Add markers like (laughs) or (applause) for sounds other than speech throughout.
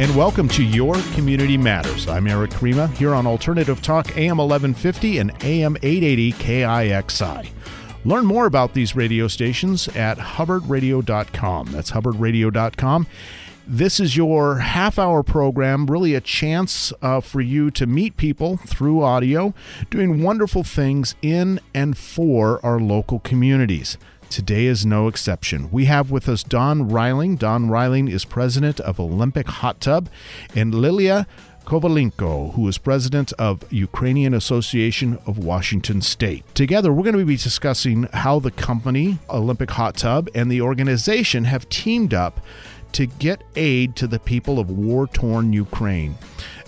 and welcome to Your Community Matters. I'm Erik Krema here on Alternative Talk AM 1150 and AM 880 KIXI. Learn more about these radio stations at hubbardradio.com. That's hubbardradio.com. This is your half hour program, really a chance uh, for you to meet people through audio, doing wonderful things in and for our local communities. Today is no exception. We have with us Don Riling. Don Riling is president of Olympic Hot Tub, and Liliya Kovalenko, who is president of Ukrainian Association of Washington State. Together, we're going to be discussing how the company, Olympic Hot Tub, and the organization have teamed up to get aid to the people of war torn Ukraine.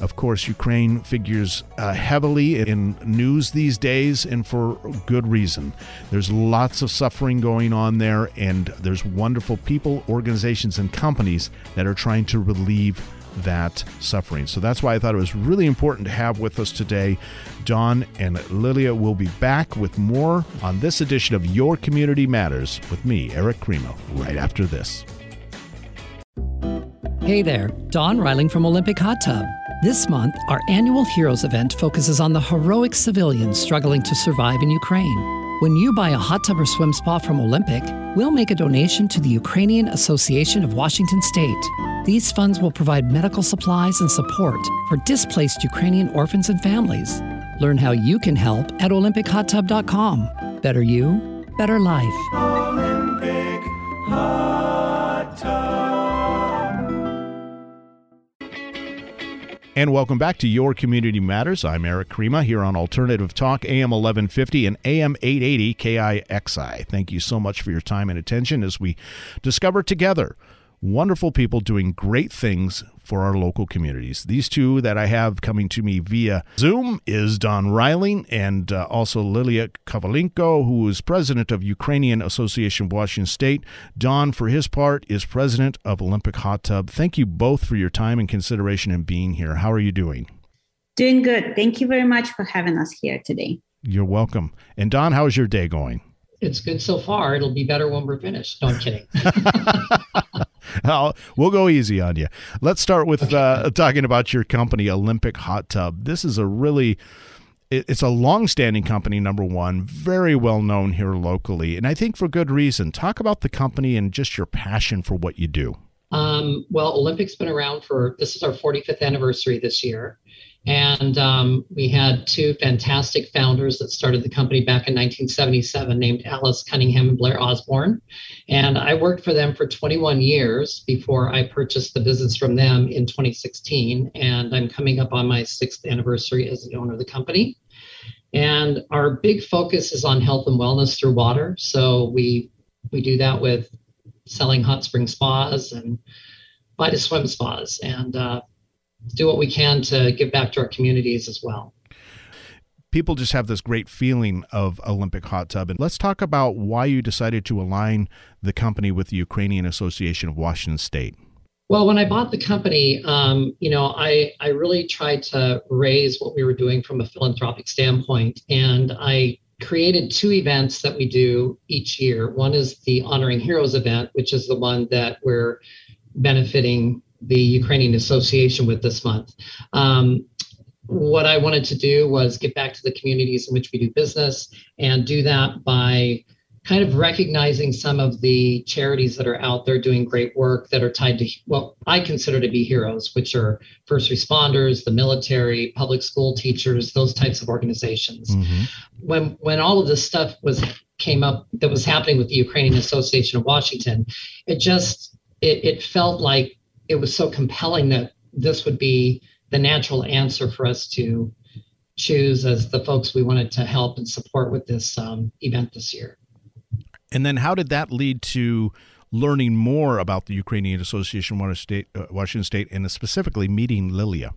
Of course, Ukraine figures uh, heavily in news these days, and for good reason. There's lots of suffering going on there, and there's wonderful people, organizations, and companies that are trying to relieve that suffering. So that's why I thought it was really important to have with us today. Don and Liliya will be back with more on this edition of Your Community Matters with me, Erik Krema, right after this. Hey there, Don Riling from Olympic Hot Tub. This month, our annual Heroes event focuses on the heroic civilians struggling to survive in Ukraine. When you buy a hot tub or swim spa from Olympic, we'll make a donation to the Ukrainian Association of Washington State. These funds will provide medical supplies and support for displaced Ukrainian orphans and families. Learn how you can help at olympichottub.com. Better you, better life. And welcome back to Your Community Matters. I'm Erik Krema here on Alternative Talk, AM 1150 and AM 880 KIXI. Thank you so much for your time and attention as we discover together wonderful people doing great things for our local communities. These two that I have coming to me via Zoom is Don Riling and uh, also Liliya Kovalenko, who is president of Ukrainian Association of Washington State. Don, for his part, is president of Olympic Hot Tub. Thank you both for your time and consideration and being here. How are you doing? Doing good. Thank you very much for having us here today. You're welcome. And Don, how's your day going? It's good so far. It'll be better when we're finished. No, I'm kidding. (laughs) I'll, we'll go easy on you. Let's start with uh, talking about your company, Olympic Hot Tub. This is a really it's a long-standing company number one very well known here locally and i think for good reason talk about the company and just your passion for what you do um, well olympic's been around for this is our 45th anniversary this year and um, we had two fantastic founders that started the company back in 1977 named Alice Cunningham and Blair Osborne. And I worked for them for 21 years before I purchased the business from them in 2016. And I'm coming up on my sixth anniversary as the owner of the company. And our big focus is on health and wellness through water. So we we do that with selling hot spring spas and Vita swim spas and uh, do what we can to give back to our communities as well. People just have this great feeling of Olympic Hot Tub. And let's talk about why you decided to align the company with the Ukrainian Association of Washington State. Well, when I bought the company, um, you know, I, I really tried to raise what we were doing from a philanthropic standpoint. And I created two events that we do each year. One is the Honoring Heroes event, which is the one that we're benefiting the Ukrainian Association with this month. Um, what I wanted to do was get back to the communities in which we do business and do that by kind of recognizing some of the charities that are out there doing great work that are tied to what I consider to be heroes, which are first responders, the military, public school teachers, those types of organizations. Mm-hmm. When when all of this stuff was came up that was happening with the Ukrainian Association of Washington, it just it, it felt like it was so compelling that this would be the natural answer for us to choose as the folks we wanted to help and support with this um, event this year. And then, how did that lead to learning more about the Ukrainian Association Washington State, uh, Washington State and specifically meeting Liliya?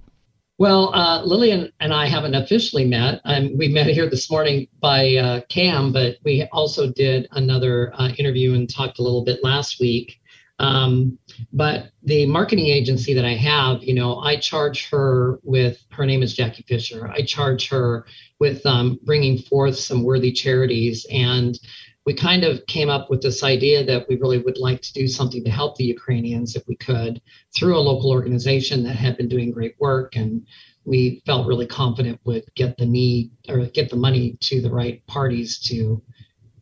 Well, uh, Lillian and I haven't officially met. Um, we met here this morning by uh, Cam, but we also did another uh, interview and talked a little bit last week. Um, but the marketing agency that I have, you know, I charge her with her name is Jackie Fisher. I charge her with um, bringing forth some worthy charities and we kind of came up with this idea that we really would like to do something to help the Ukrainians if we could through a local organization that had been doing great work and we felt really confident would get the need or get the money to the right parties to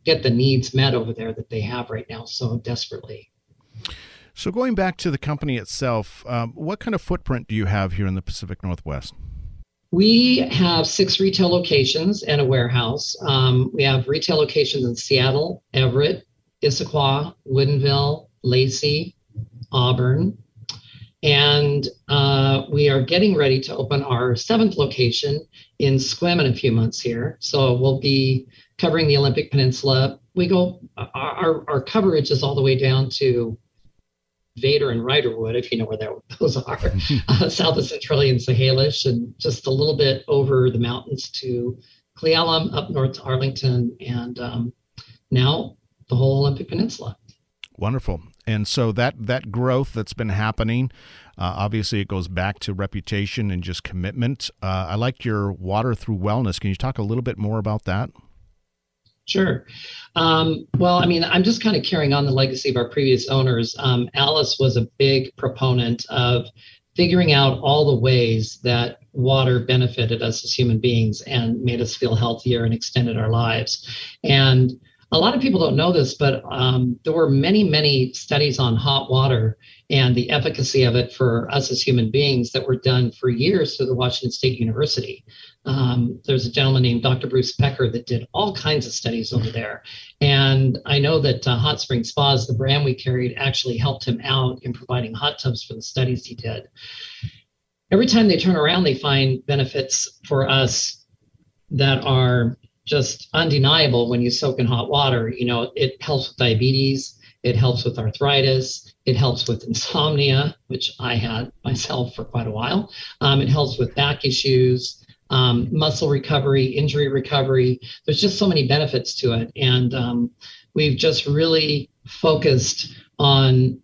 get the needs met over there that they have right now so desperately. So, going back to the company itself, um, what kind of footprint do you have here in the Pacific Northwest? We have six retail locations and a warehouse. Um, we have retail locations in Seattle, Everett, Issaquah, Woodinville, Lacey, Auburn. And uh, we are getting ready to open our seventh location in Sequim in a few months here. So we'll be covering the Olympic Peninsula. We go, our, our coverage is all the way down to Vader and Ryderwood, if you know where that, (laughs) those are, (laughs) uh, south of Centralia and Chehalis, and just a little bit over the mountains to Cle Elum, up north to Arlington, and um, now the whole Olympic Peninsula. Wonderful. And so that that growth that's been happening, uh, obviously it goes back to reputation and just commitment. Uh, I like your water through wellness. Can you talk a little bit more about that? Sure. Um, well, I mean, I'm just kind of carrying on the legacy of our previous owners. Um, Alice was a big proponent of figuring out all the ways that water benefited us as human beings and made us feel healthier and extended our lives. And a lot of people don't know this, but um, there were many, many studies on hot water and the efficacy of it for us as human beings that were done for years through the Washington State University. Um, there's a gentleman named Dr. Bruce Becker that did all kinds of studies over there. And I know that uh, Hot Spring Spas, the brand we carried, actually helped him out in providing hot tubs for the studies he did. Every time they turn around, they find benefits for us that are just undeniable when you soak in hot water. You know, it helps with diabetes, it helps with arthritis, it helps with insomnia, which I had myself for quite a while. Um, it helps with back issues um, muscle recovery, injury recovery. There's just so many benefits to it. And um, we've just really focused on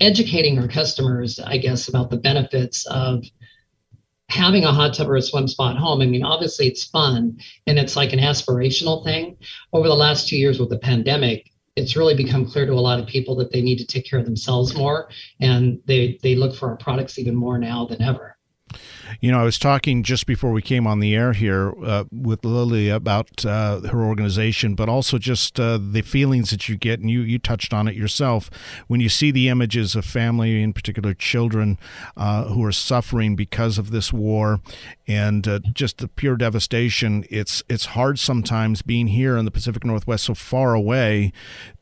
educating our customers, I guess, about the benefits of having a hot tub or a swim spa at home. I mean, obviously it's fun and it's like an aspirational thing. Over the last two years with the pandemic, it's really become clear to a lot of people that they need to take care of themselves more and they, they look for our products even more now than ever. You know, I was talking just before we came on the air here uh, with Lily about uh, her organization, but also just uh, the feelings that you get, and you, you touched on it yourself, when you see the images of family, in particular children, uh, who are suffering because of this war, and uh, just the pure devastation. It's it's hard sometimes being here in the Pacific Northwest, so far away,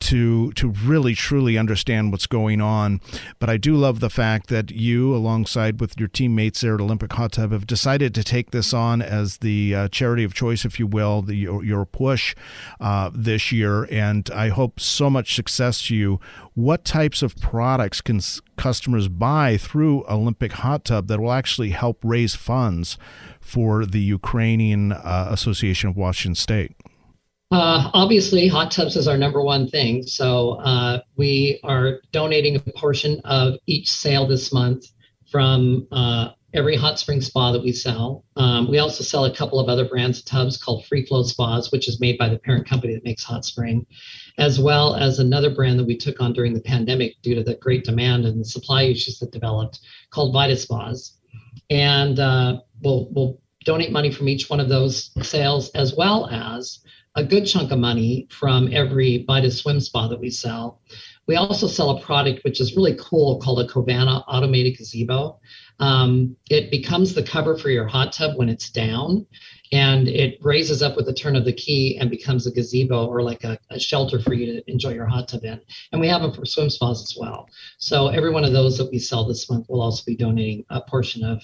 to to really truly understand what's going on. But I do love the fact that you, alongside with your teammates there at Olympic Hot Tub have decided to take this on as the uh, charity of choice, if you will, the, your, your push uh, this year. And I hope so much success to you. What types of products can customers buy through Olympic Hot Tub that will actually help raise funds for the Ukrainian uh, Association of Washington State? Uh, obviously, hot tubs is our number one thing. So uh, we are donating a portion of each sale this month from uh, every hot spring spa that we sell. Um, we also sell a couple of other brands of tubs called Free Flow Spas, which is made by the parent company that makes Hot Spring, as well as another brand that we took on during the pandemic due to the great demand and the supply issues that developed called Vita Spas. And uh, we'll, we'll donate money from each one of those sales, as well as a good chunk of money from every Vita Swim Spa that we sell. We also sell a product which is really cool called a Covana Automated Gazebo. Um, it becomes the cover for your hot tub when it's down, and it raises up with the turn of the key and becomes a gazebo or like a, a shelter for you to enjoy your hot tub in. And we have them for swim spas as well. So every one of those that we sell this month will also be donating a portion of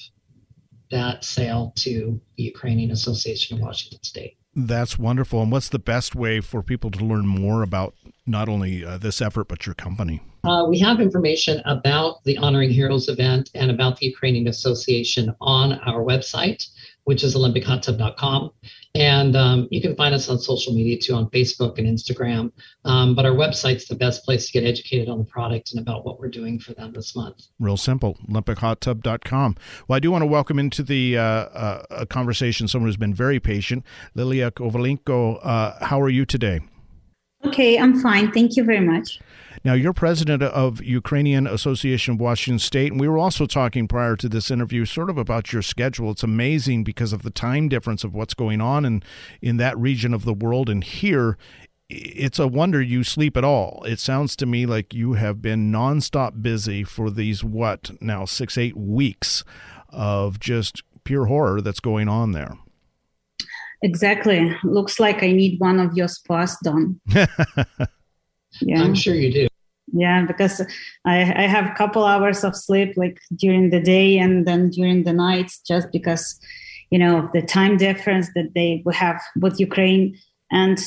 that sale to the Ukrainian Association of Washington State. That's wonderful. And what's the best way for people to learn more about not only uh, this effort, but your company? Uh, we have information about the Honoring Heroes event and about the Ukrainian Association on our website, which is olympichottub.com. And um, you can find us on social media too, on Facebook and Instagram. Um, but our website's the best place to get educated on the product and about what we're doing for them this month. Real simple, olympichottub.com. Well, I do want to welcome into the uh, uh, conversation someone who's been very patient, Liliya Kovalenko. Uh, how are you today? Okay, I'm fine. Thank you very much. Now, you're president of Ukrainian Association of Washington State, and we were also talking prior to this interview sort of about your schedule. It's amazing because of the time difference of what's going on in, in that region of the world. And here, it's a wonder you sleep at all. It sounds to me like you have been nonstop busy for these, what, now six, eight weeks of just pure horror that's going on there. Exactly. Looks like I need one of your spas done. (laughs) yeah. I'm sure you do yeah because I, I have a couple hours of sleep like during the day and then during the night just because you know the time difference that they will have with ukraine. And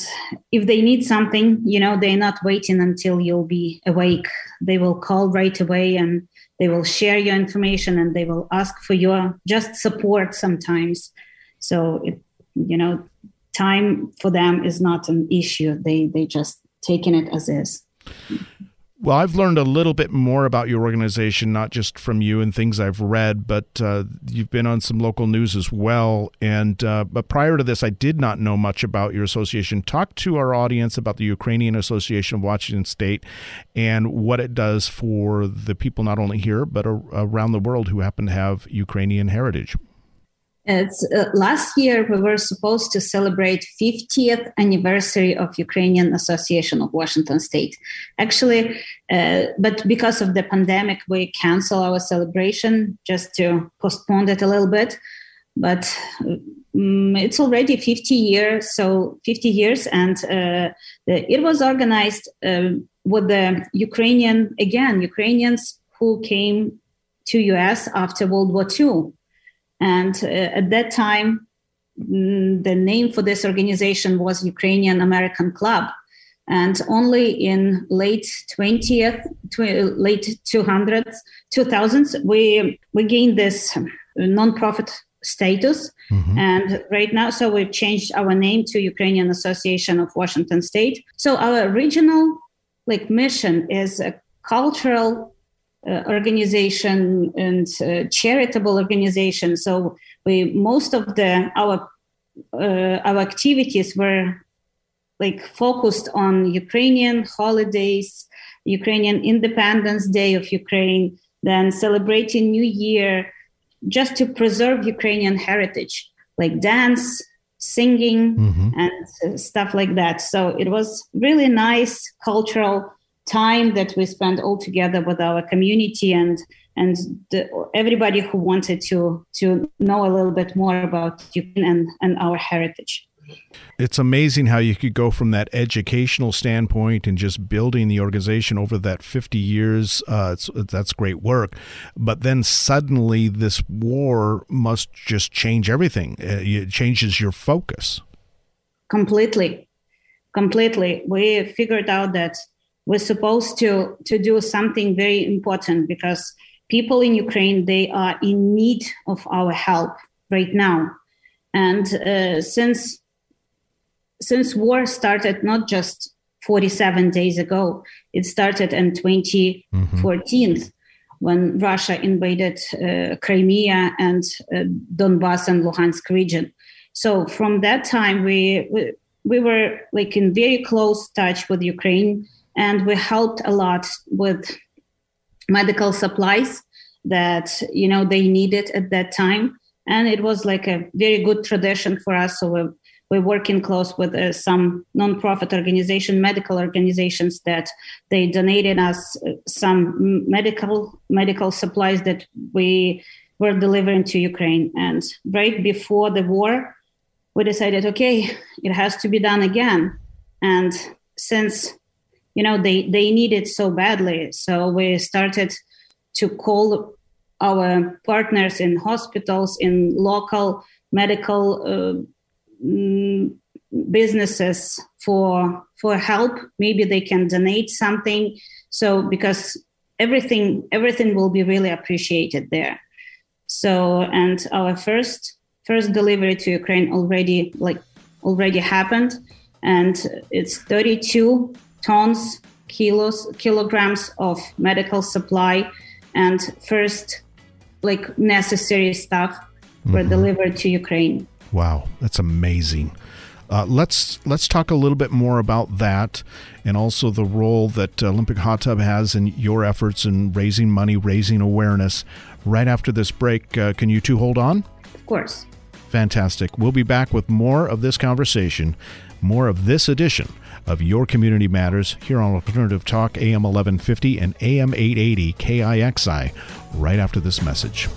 if they need something you know they're not waiting until you'll be awake. They will call right away and they will share your information and they will ask for your just support sometimes. So it you know time for them is not an issue. They they just taking it as is well, I've learned a little bit more about your organization, not just from you and things I've read, but uh, you've been on some local news as well. And uh, but prior to this, I did not know much about your association. Talk to our audience about the Ukrainian Association of Washington State and what it does for the people not only here but around the world who happen to have Ukrainian heritage. It's, uh, last year we were supposed to celebrate 50th anniversary of Ukrainian Association of Washington State. Actually, uh, but because of the pandemic, we canceled our celebration just to postpone it a little bit. But um, it's already 50 years, so 50 years, and uh, the, it was organized um, with the Ukrainian again Ukrainians who came to US after World War II and uh, at that time, mm, the name for this organization was Ukrainian American Club. And only in late 20th, tw- late 200s, 2000s, we, we gained this nonprofit status. Mm-hmm. And right now, so we've changed our name to Ukrainian Association of Washington State. So our original like mission is a cultural uh, organization and uh, charitable organization. So we most of the our uh, our activities were like focused on Ukrainian holidays, Ukrainian Independence Day of Ukraine, then celebrating New Year, just to preserve Ukrainian heritage, like dance, singing, mm-hmm. and stuff like that. So it was really nice cultural time that we spent all together with our community and and the, everybody who wanted to to know a little bit more about Ukraine and, and our heritage. It's amazing how you could go from that educational standpoint and just building the organization over that 50 years. Uh, that's great work. But then suddenly this war must just change everything. Uh, it changes your focus. Completely. Completely. We figured out that was supposed to to do something very important because people in Ukraine they are in need of our help right now, and uh, since since war started not just 47 days ago, it started in 2014 mm-hmm. when Russia invaded uh, Crimea and uh, Donbass and Luhansk region. So from that time, we, we we were like in very close touch with Ukraine and we helped a lot with medical supplies that you know they needed at that time. And it was like a very good tradition for us. So we're, we're working close with uh, some nonprofit organization medical organizations that they donated us uh, some medical medical supplies that we were delivering to ukraine. And right before the war we decided okay it has to be done again. And since you know they they need it so badly. So we started to call our partners in hospitals in local medical uh, mm, businesses for for help. Maybe they can donate something. So because everything everything will be really appreciated there. So and our first first delivery to ukraine already like already happened. And it's 32 tons, kilos, kilograms of medical supply, and first like necessary stuff were mm-hmm. delivered to Ukraine. Wow, that's amazing. Uh, let's let's talk a little bit more about that, and also the role that Olympic Hot Tub has in your efforts in raising money, raising awareness. Right after this break, uh, can you two hold on? Of course. Fantastic. We'll be back with more of this conversation, more of this edition of Your Community Matters here on Alternative Talk AM 1150 and AM 880 KIXI right after this message.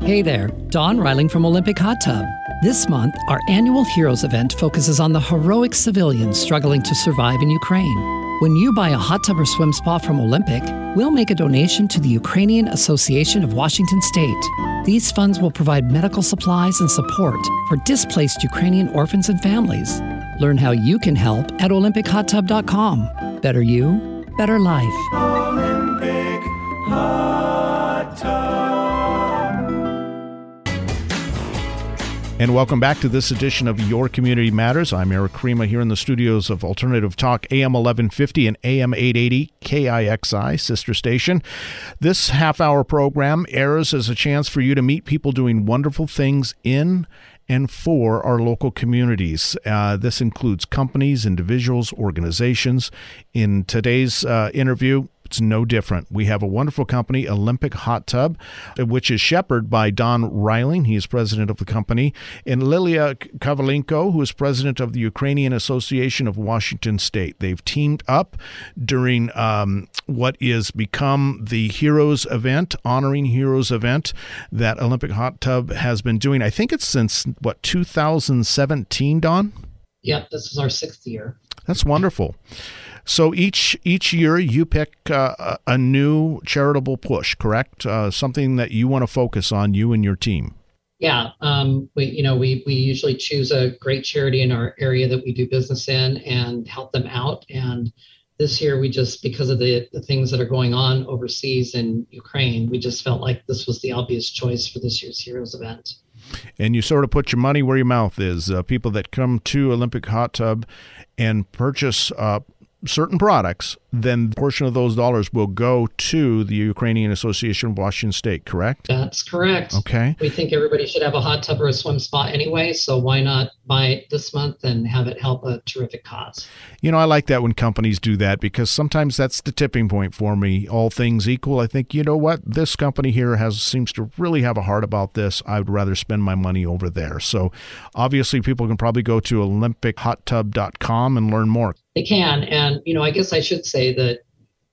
Hey there, Don Riling from Olympic Hot Tub. This month, our annual Heroes event focuses on the heroic civilians struggling to survive in Ukraine. When you buy a hot tub or swim spa from Olympic, we'll make a donation to the Ukrainian Association of Washington State. These funds will provide medical supplies and support for displaced Ukrainian orphans and families. Learn how you can help at olympichottub.com. Better you, better life. And welcome back to this edition of Your Community Matters. I'm Erik Krema here in the studios of Alternative Talk AM 1150 and AM 880 KIXI, sister station. This half hour program airs as a chance for you to meet people doing wonderful things in and for our local communities. Uh, this includes companies, individuals, organizations. In today's uh, interview, it's no different. We have a wonderful company, Olympic Hot Tub, which is shepherded by Don Riling. He is president of the company, and Liliya Kovalenko, who is president of the Ukrainian Association of Washington State. They've teamed up during um, what is become the Heroes event, honoring Heroes event that Olympic Hot Tub has been doing. I think it's since what 2017, Don. Yep, this is our sixth year. That's wonderful. So each each year you pick uh, a new charitable push, correct? Uh, something that you want to focus on, you and your team. Yeah, um, we you know we we usually choose a great charity in our area that we do business in and help them out. And this year we just because of the the things that are going on overseas in Ukraine, we just felt like this was the obvious choice for this year's Heroes event and you sort of put your money where your mouth is. Uh, people that come to Olympic Hot Tub and purchase uh, certain products, then a portion of those dollars will go to the Ukrainian Association of Washington State, correct? That's correct. Okay. We think everybody should have a hot tub or a swim spot anyway, so why not buy it this month and have it help a terrific cause? You know, I like that when companies do that because sometimes that's the tipping point for me. All things equal, I think, you know what? This company here has seems to really have a heart about this. I would rather spend my money over there. So, obviously people can probably go to olympichottub.com and learn more. They can. And, you know, I guess I should say that,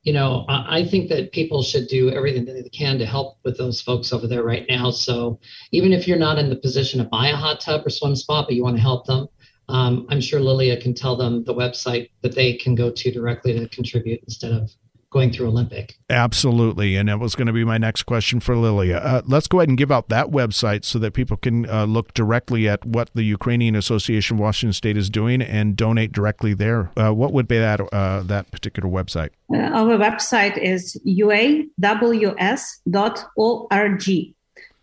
you know, I think that people should do everything that they can to help with those folks over there right now. So even if you're not in the position to buy a hot tub or swim spot, but you want to help them, um, I'm sure Liliya can tell them the website that they can go to directly to contribute instead of going through Olympic. Absolutely. And that was going to be my next question for Liliya. Uh, let's go ahead and give out that website so that people can uh, look directly at what the Ukrainian Association of Washington State is doing and donate directly there. Uh, what would be that, uh, that particular website? Uh, our website is uaws.org.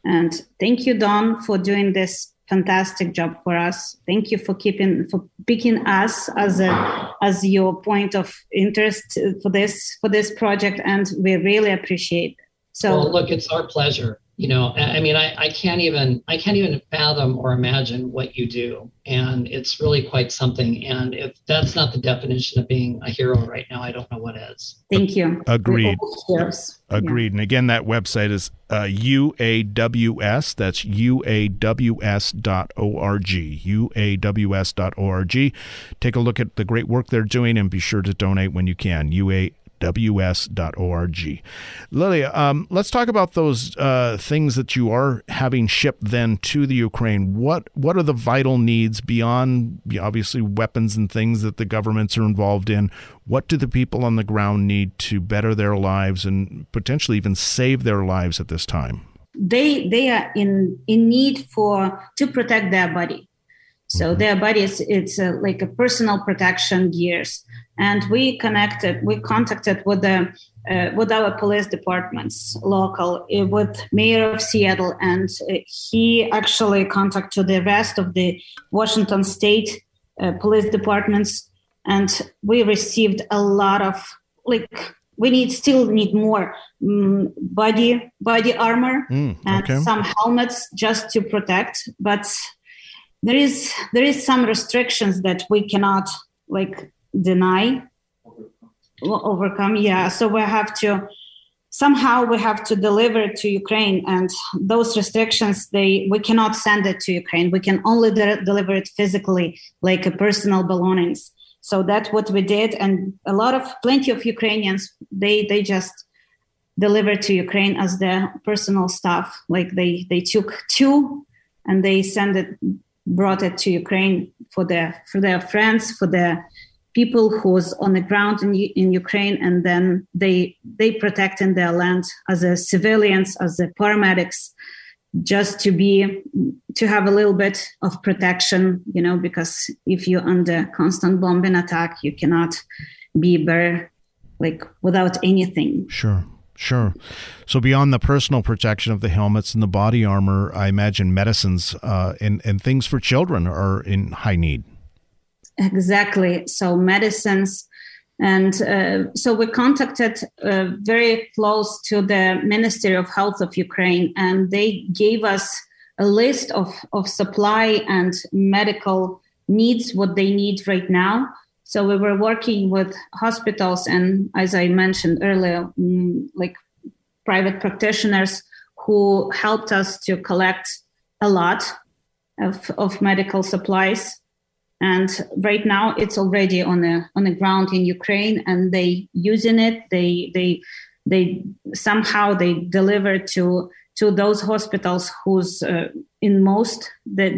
And thank you, Don, for doing this fantastic job for us. Thank you for keeping for picking us as a as your point of interest for this for this project, and we really appreciate. It. So well, look, it's our pleasure you know i mean I, I can't even i can't even fathom or imagine what you do. And it's really quite something. And if that's not the definition of being a hero right now i don't know what is. Thank you. Agreed. Agreed. Yeah. and again that website is uh, uaws that's uaws.org uaws.org take a look at the great work they're doing and be sure to donate when you can. Ua ws.org. Liliya, um, let's talk about those uh, things that you are having shipped then to the Ukraine. What what are the vital needs beyond obviously weapons and things that the governments are involved in? What do the people on the ground need to better their lives and potentially even save their lives at this time? They they are in in need for to protect their body. So mm-hmm. their bodies, it's uh, like a personal protection gears and we connected we contacted with the uh, with our police departments local uh, with mayor of seattle and uh, he actually contacted the rest of the washington state uh, police departments and we received a lot of like we need still need more um, body body armor mm, okay. and some helmets just to protect but there is there is some restrictions that we cannot like deny overcome yeah. So we have to somehow we have to deliver to ukraine and those restrictions they we cannot send it to ukraine. We can only de- deliver it physically like a personal belongings. So that's what we did and a lot of plenty of ukrainians they they just delivered to ukraine as their personal stuff. Like they they took two and they sent it brought it to ukraine for their for their friends for their people who's on the ground in, in Ukraine, and then they they protect in their land as a civilians, as a paramedics, just to be to have a little bit of protection, you know, because if you're under constant bombing attack, you cannot be bare like without anything. Sure. Sure. So beyond the personal protection of the helmets and the body armor, I imagine medicines uh, and and things for children are in high need. Exactly. So medicines. And uh, so we contacted uh, very close to the Ministry of Health of Ukraine, and they gave us a list of, of supply and medical needs, what they need right now. So we were working with hospitals and, as I mentioned earlier, mm, like private practitioners who helped us to collect a lot of, of medical supplies. And right now it's already on the on the ground in ukraine and they using it. They they they somehow they deliver to to those hospitals who's uh, in most that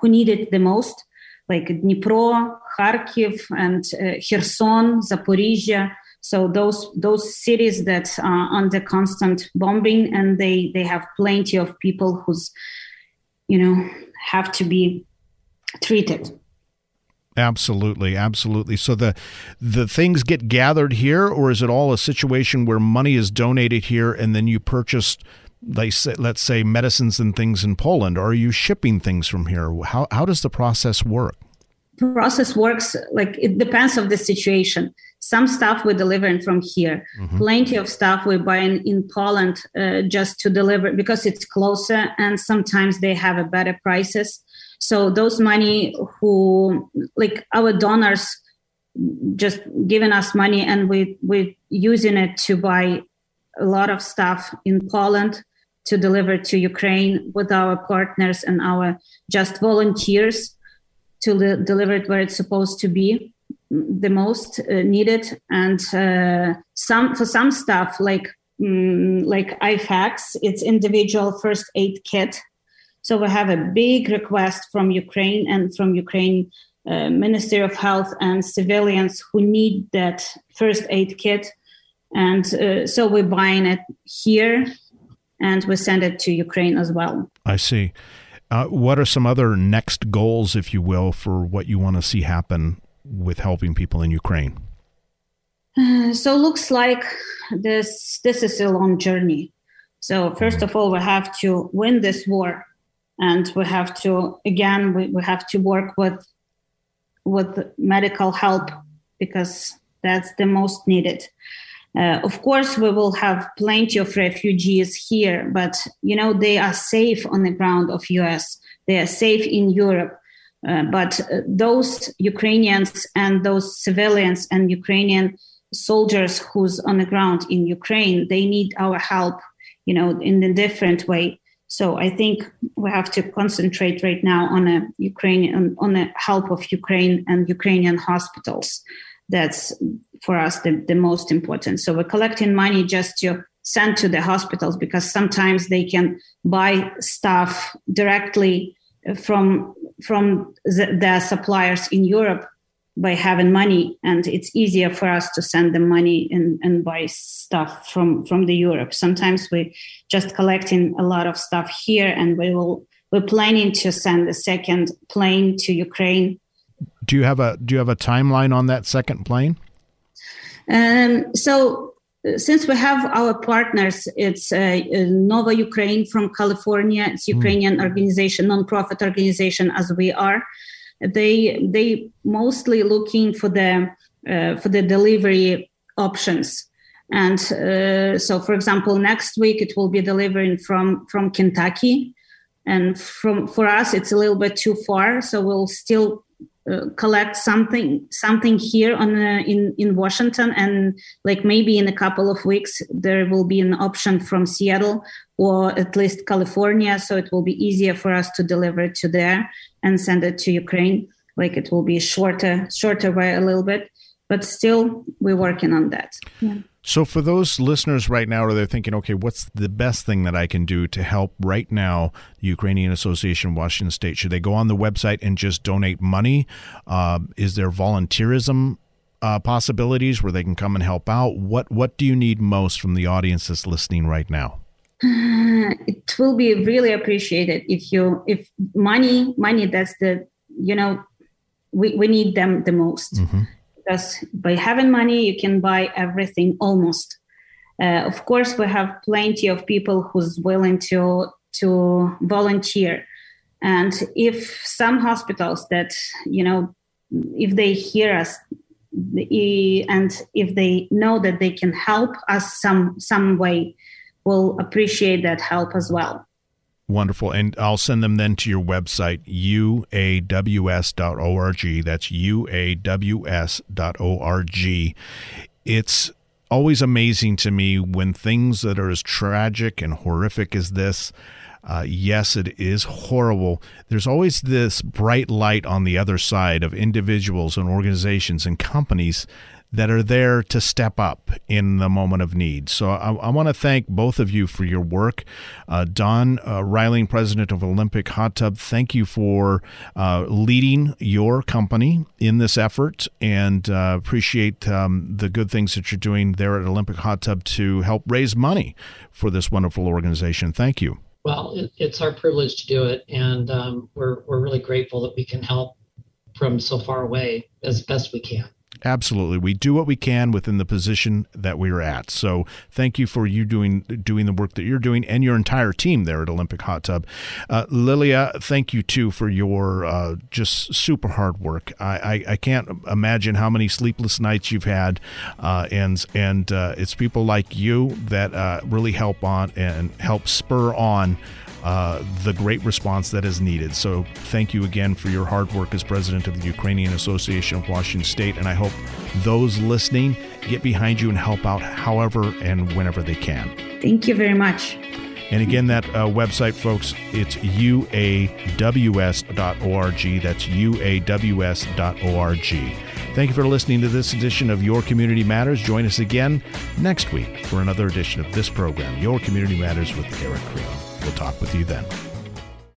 who need it the most like dnipro kharkiv and uh, kherson zaporizhia so those those cities that are under constant bombing and they they have plenty of people who's you know have to be treated Absolutely, absolutely. So the the things get gathered here, or is it all a situation where money is donated here and then you purchase, they say, let's say, medicines and things in Poland? Or are you shipping things from here? How how does the process work? Process works like it depends of the situation. Some stuff we're delivering from here. Mm-hmm. Plenty of stuff we're buying in Poland uh, just to deliver because it's closer, and sometimes they have a better prices so those money who like our donors just giving us money and we we using it to buy a lot of stuff in Poland to deliver to Ukraine with our partners and our just volunteers to li- deliver it where it's supposed to be the most uh, needed. And uh, some for some stuff like mm, like IFAKs it's individual first aid kit. So we have a big request from Ukraine and from Ukraine uh, Ministry of Health and civilians who need that first aid kit. And uh, so we're buying it here and we send it to Ukraine as well. I see. Uh, what are some other next goals, if you will, for what you want to see happen with helping people in Ukraine? Uh, so looks like this this is a long journey. So first of all, we have to win this war and we have to again we, we have to work with with medical help because that's the most needed uh, of course we will have plenty of refugees here but you know they are safe on the ground of us they are safe in europe. Uh, but uh, those ukrainians and those civilians and ukrainian soldiers who's on the ground in ukraine they need our help you know in a different way. So I think we have to concentrate right now on a Ukrainian on the help of Ukraine and Ukrainian hospitals. That's for us the, the most important. So we're collecting money just to send to the hospitals because sometimes they can buy stuff directly from from the, their suppliers in Europe by having money. And it's easier for us to send them money and, and buy stuff from from the europe. Sometimes we just collecting a lot of stuff here and we will we're planning to send a second plane to ukraine. Do you have a do you have a timeline on that second plane um, so since we have our partners, it's uh, Nova Ukraine from California. It's hmm. Ukrainian mm. organization, nonprofit organization, as we are they they mostly looking for the uh, for the delivery options and uh, so for example next week it will be delivering from from kentucky and from for us it's a little bit too far so we'll still uh, collect something something here on uh, in in Washington and like maybe in a couple of weeks there will be an option from Seattle or at least California so it will be easier for us to deliver it to there and send it to Ukraine like it will be shorter shorter way a little bit but still we're working on that yeah. So, for those listeners right now, are they thinking, okay, what's the best thing that I can do to help right now the Ukrainian Association Washington State? Should they go on the website and just donate money? Uh, is there volunteerism uh, possibilities where they can come and help out? What What do you need most from the audience that's listening right now? (sighs) It will be really appreciated if you if money money that's the you know we, we need them the most. Mm-hmm because by having money you can buy everything almost. Uh, of course we have plenty of people who's willing to to volunteer. And if some hospitals that you know if they hear us and if they know that they can help us some some way will appreciate that help as well Wonderful. And I'll send them then to your website, uaws.org. That's uaws.org. It's always amazing to me when things that are as tragic and horrific as this. Uh, yes, it is horrible. There's always this bright light on the other side of individuals and organizations and companies that are there to step up in the moment of need. So I, I want to thank both of you for your work. Uh, Don uh, Riling, president of Olympic Hot Tub, thank you for uh, leading your company in this effort and uh, appreciate um, the good things that you're doing there at Olympic Hot Tub to help raise money for this wonderful organization. Thank you. Well, it, it's our privilege to do it, and um, we're, we're really grateful that we can help from so far away as best we can. Absolutely. We do what we can within the position that we're at. So thank you for you doing doing the work that you're doing and your entire team there at Olympic Hot Tub. Uh, Liliya, thank you too for your uh, just super hard work. I, I, I, can't imagine how many sleepless nights you've had, uh, and and uh, it's people like you that uh, really help on and help spur on uh, the great response that is needed. So, thank you again for your hard work as president of the Ukrainian Association of Washington State. And I hope those listening get behind you and help out however and whenever they can. Thank you very much. And again, that uh, website, folks, it's uaws.org. That's uaws.org. Thank you for listening to this edition of Your Community Matters. Join us again next week for another edition of this program, Your Community Matters with Erik Creel. We'll talk with you then.